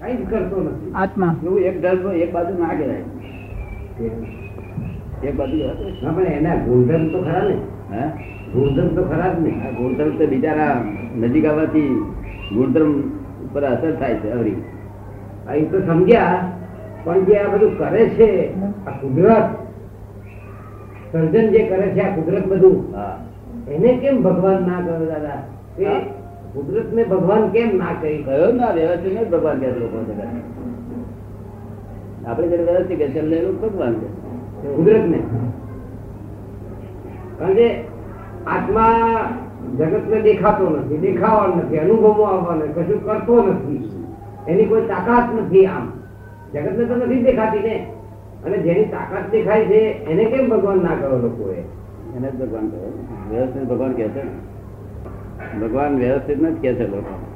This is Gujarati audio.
કઈ કરતો નથી. આત્મા. એવું એક ડર એક બાજુ ના કહેવાય એક બાજુ પણ એના ગુણધર્મ તો ખરા ને. હે? ગુણધર્મ તો ખરા જ ને. આ ગુણધર્મ તો બિચારા નજીક આવવાથી ગુણધર્મ ઉપર અસર થાય છે અવરી. આ એ તો સમજ્યા પણ જે આ બધું કરે છે આ કુદરત સર્જન જે કરે છે આ કુદરત બધું એને કેમ ભગવાન ના કરે દાદા? કુદરત ને ભગવાન કેમ ના કરી? ગયો ના વ્યવસ્થિત ને ભગવાન કે લોકો. આપણે જયારે વ્યવસ્થિત કે છે ભગવાન છે કુદરત ને? કારણ કે આત્મા જગત ને દેખાતો નથી દેખાવાનો નથી અનુભવો આવવાનો કશું કરતો નથી. એની કોઈ તાકાત નથી આમ. જગત ને તો નથી દેખાતી ને. અને જેની તાકાત દેખાય છે એને કેમ ભગવાન ના કરો લોકોએ? એને ભગવાન કહે. વ્યવસ્થિત ભગવાન કહે છે ને. ભગવાન વ્યવસ્થિત નથી કે છે લોકો.